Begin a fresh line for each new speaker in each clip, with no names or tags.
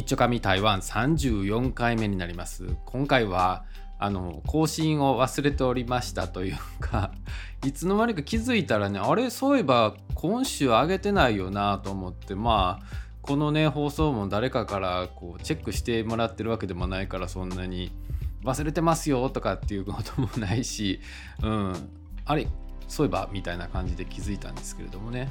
一丁紙台湾34回目になります。今回はあの更新を忘れておりましたというか いつの間にか気づいたらねあれ？そういえば今週上げてないよなと思ってまあこのね放送も誰かからこうチェックしてもらってるわけでもないからそんなに忘れてますよとかっていうこともないしうん。あれ？そういえば？みたいな感じで気づいたんですけれどもね。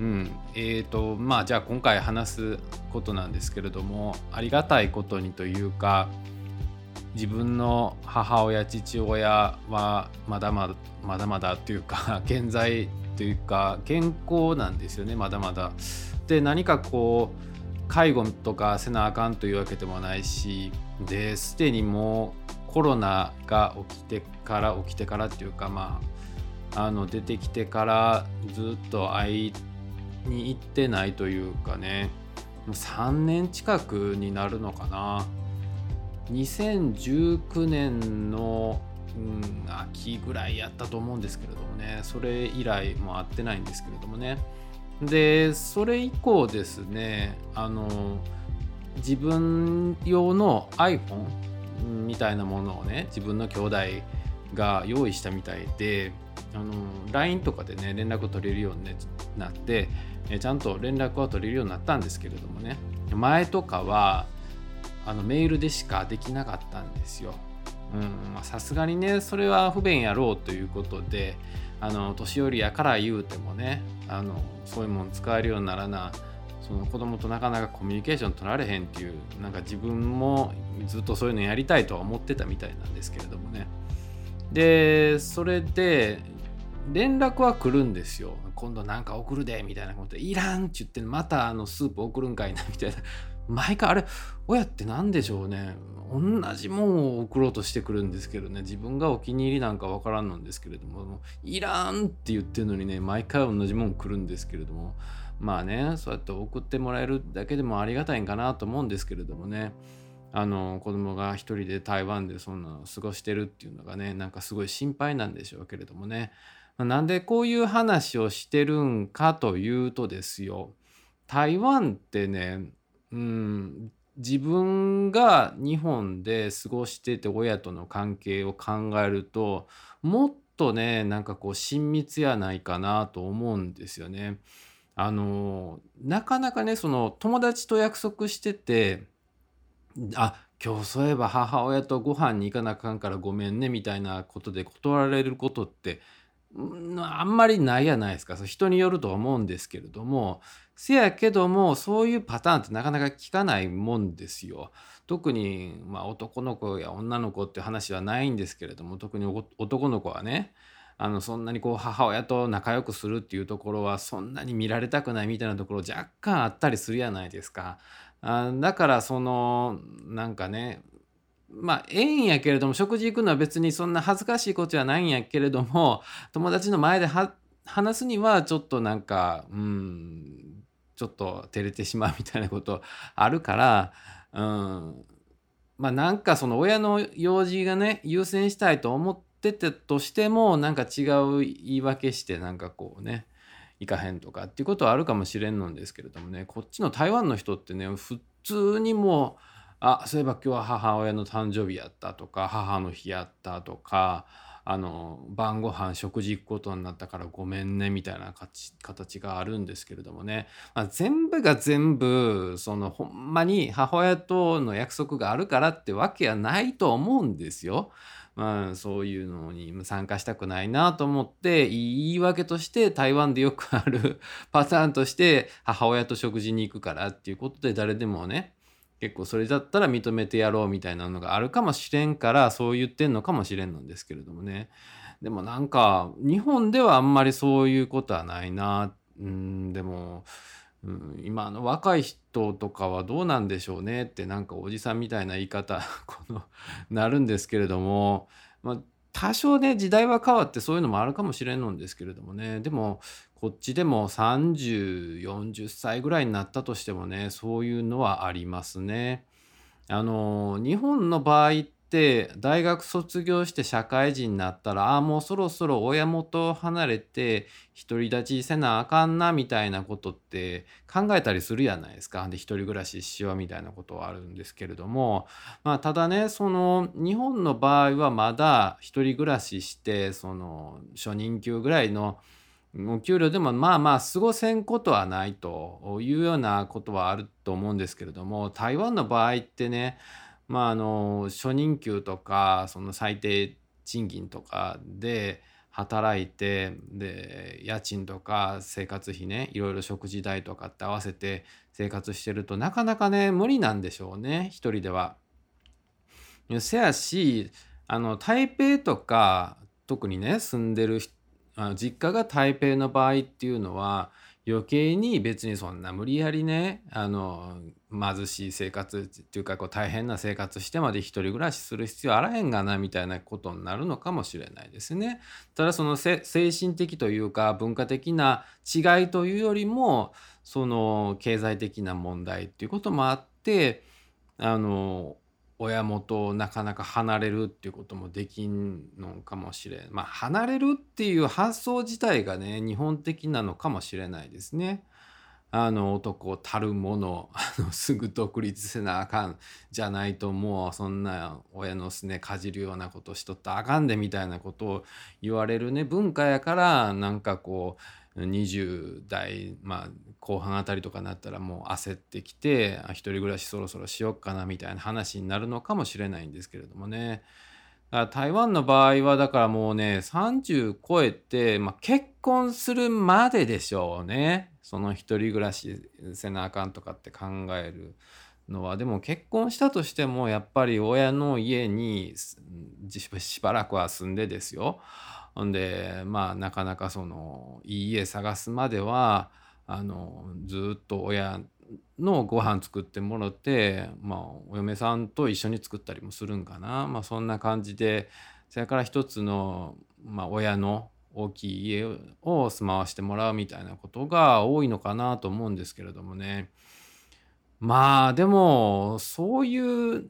うんえーとまあじゃあ今回話すことなんですけれどもありがたいことにというか自分の母親父親はまだまだまだまだというか 健在というか健康なんですよねまだまだ。で何かこう介護とかせなあかんというわけでもないしですでにもうコロナが起きてから起きてからっていうかまああの出てきてからずっと会いに行ってないというかね。3年近くになるのかな。2019年の、うん、秋ぐらいやったと思うんですけれどもね。それ以来も会ってないんですけれどもね。でそれ以降ですねあの自分用の iPhone みたいなものをね自分の兄弟が用意したみたいであの LINE とかでね連絡取れるようになってちゃんと連絡は取れるようになったんですけれどもね前とかはあのメールでしかできなかったんですよ。さすがにねそれは不便やろうということであの年寄りやから言うてもねあのそういうもん使えるようにならなその子供となかなかコミュニケーション取られへんっていうなんか自分もずっとそういうのやりたいとは思ってたみたいなんですけれどもねでそれで連絡は来るんですよ。今度なんか送るでみたいなこと。いらんって言ってまたあのスープ送るんかいなみたいな。毎回あれ親って何でしょうね。同じもんを送ろうとしてくるんですけどね。自分がお気に入りなんかわからんのんですけれども。いらんって言ってるのにね毎回同じもん来るんですけれども。まあねそうやって送ってもらえるだけでもありがたいんかなと思うんですけれどもね。あの子供が一人で台湾でそんなの過ごしてるっていうのがねなんかすごい心配なんでしょうけれどもね。なんでこういう話をしてるんかというとですよ台湾ってねうん自分が日本で過ごしてて親との関係を考えるともっとねなんかこう親密やないかなと思うんですよね。あのなかなかねその友達と約束しててあ今日そういえば母親とご飯に行かなあかんからごめんねみたいなことで断られることってあんまりないやないですか人によるとは思うんですけれどもせやけどもそういうパターンってなかなか聞かないもんですよ。特に、まあ、男の子や女の子って話はないんですけれども特に男の子はねあのそんなにこう母親と仲良くするっていうところはそんなに見られたくないみたいなところ若干あったりするやないですか。あだからそのなんかねまあ、ええんやけれども、食事行くのは別にそんな恥ずかしいことじゃないんやけれども、友達の前で話すにはちょっとなんか、うん、ちょっと照れてしまうみたいなことあるから、うん、まあなんかその親の用事がね、優先したいと思っててとしても、なんか違う言い訳してなんかこうね、行かへんとかっていうことはあるかもしれんのんですけれどもね、こっちの台湾の人ってね、普通にもう、あそういえば今日は母親の誕生日やったとか母の日やったとかあの晩ご飯食事行くことになったからごめんねみたいな形があるんですけれどもね、まあ、全部が全部そのほんまに母親との約束があるからってわけはないと思うんですよ。まあ、そういうのに参加したくないなと思って言い訳として台湾でよくあるパターンとして母親と食事に行くからっていうことで誰でもね結構それだったら認めてやろうみたいなのがあるかもしれんからそう言ってんのかもしれんのですけれどもね。でもなんか日本ではあんまりそういうことはないな。うんでも、うん、今の若い人とかはどうなんでしょうねってなんかおじさんみたいな言い方 このなるんですけれども、まあ、多少ね時代は変わってそういうのもあるかもしれんのですけれどもね。でもこっちでも3040歳ぐらいになったとしてもねそういうのはありますね。あの日本の場合って大学卒業して社会人になったらああもうそろそろ親元を離れて独り立ちせなあかんなみたいなことって考えたりするやないですかで一人暮らししようみたいなことはあるんですけれどもまあただねその日本の場合はまだ一人暮らししてその初任給ぐらいのお給料でもまあまあ過ごせんことはないというようなことはあると思うんですけれども台湾の場合ってねまああの初任給とかその最低賃金とかで働いてで家賃とか生活費ねいろいろ食事代とかって合わせて生活してるとなかなかね無理なんでしょうね一人では。せやしあの台北とか特にね住んでる人あの実家が台北の場合っていうのは余計に別にそんな無理やりねあの貧しい生活っていうかこう大変な生活してまで一人暮らしする必要あらへんがなみたいなことになるのかもしれないですね。ただその精神的というか文化的な違いというよりもその経済的な問題っていうこともあってあの親元をなかなか離れるっていうこともできんのかもしれんまあ離れるっていう発想自体がね日本的なのかもしれないですね。あの男たるもの あのすぐ独立せなあかんじゃないともうそんな親のすねかじるようなことしとったらあかんでみたいなことを言われるね文化やからなんかこう20代まあ後半あたりとかになったらもう焦ってきて一人暮らしそろそろしよっかなみたいな話になるのかもしれないんですけれどもね。台湾の場合はだからもうね30超えて、まあ、結婚するまででしょうね。その一人暮らしせなあかんとかって考えるのは。でも結婚したとしてもやっぱり親の家にしばらくは住んでですよ。ほんでまあなかなかそのいい家探すまではあのずっと親のご飯作ってもろて、まあ、お嫁さんと一緒に作ったりもするんかな、まあ、そんな感じでそれから一つの、まあ、親の大きい家を住まわしてもらうみたいなことが多いのかなと思うんですけれどもね。まあでもそういう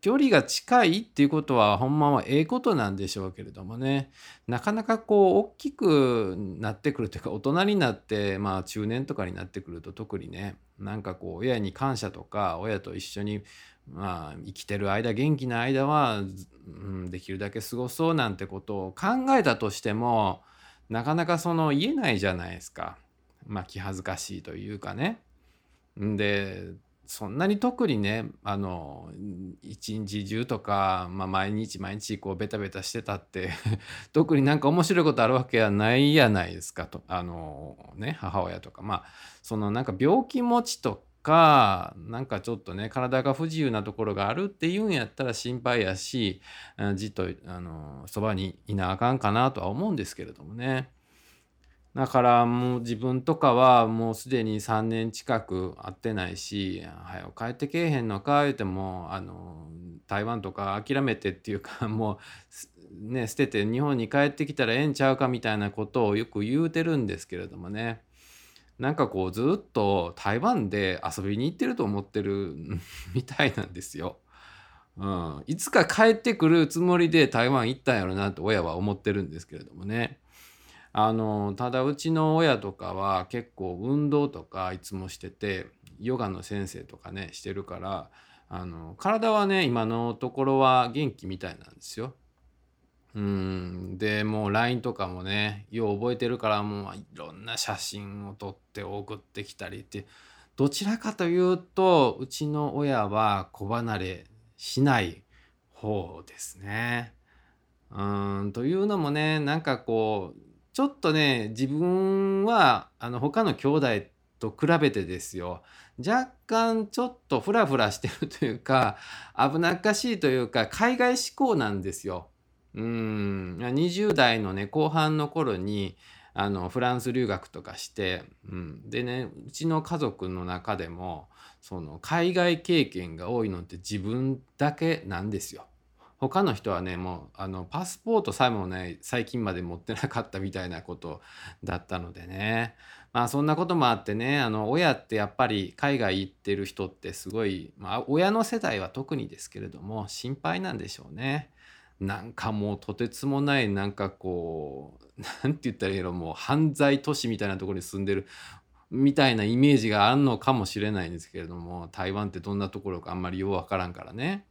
距離が近いっていうことはほんまはええことなんでしょうけれどもねなかなかこう大きくなってくるというか大人になってまあ中年とかになってくると特にねなんかこう親に感謝とか親と一緒にまあ生きてる間元気な間は、うん、できるだけ過ごそうなんてことを考えたとしてもなかなかその言えないじゃないですか。まあ気恥ずかしいというかね。でそんなに特にねあの一日中とか、まあ、毎日毎日こうベタベタしてたって 特になんか面白いことあるわけはないやないですかとあのね母親とかまあそのなんか病気持ちとかなんかちょっとね体が不自由なところがあるっていうんやったら心配やしじっとあのそばにいなあかんかなとは思うんですけれどもね。だからもう自分とかはもうすでに3年近く会ってないし「はよ帰ってけえへんのか」言うてもあの台湾とか諦めてっていうか もうね捨てて日本に帰ってきたらええんちゃうかみたいなことをよく言うてるんですけれどもねなんかこうずっと台湾で遊びに行ってると思ってるみたいなんですよ。うん、いつか帰ってくるつもりで台湾行ったんやろなと親は思ってるんですけれどもね。あのただうちの親とかは結構運動とかいつもしててヨガの先生とかねしてるからあの体はね今のところは元気みたいなんですよ。うんでもう LINE とかもねよう覚えてるからもういろんな写真を撮って送ってきたりってどちらかというとうちの親は子離れしない方ですね。うんというのもねなんかこうちょっとね自分はあの他の兄弟と比べてですよ若干ちょっとフラフラしてるというか危なっかしいというか海外志向なんですよ。うん20代のね後半の頃にあのフランス留学とかして、うん、でねうちの家族の中でもその海外経験が多いのって自分だけなんですよ。他の人はねもうあのパスポートさえもね最近まで持ってなかったみたいなことだったのでねまあそんなこともあってねあの親ってやっぱり海外行ってる人ってすごい、まあ、親の世代は特にですけれども心配なんでしょうね。なんかもうとてつもないなんかこう何て言ったらいいの？もう犯罪都市みたいなところに住んでるみたいなイメージがあるのかもしれないんですけれども台湾ってどんなところかあんまりようわからんからね。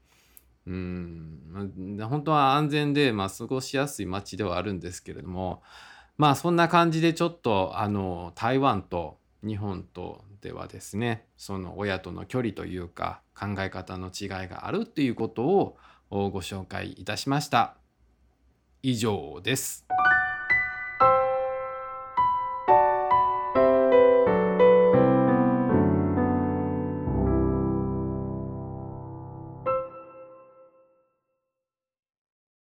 うん本当は安全で、まあ、過ごしやすい街ではあるんですけれどもまあそんな感じでちょっとあの台湾と日本とではですねその親との距離というか考え方の違いがあるっていうことをご紹介いたしました。以上です。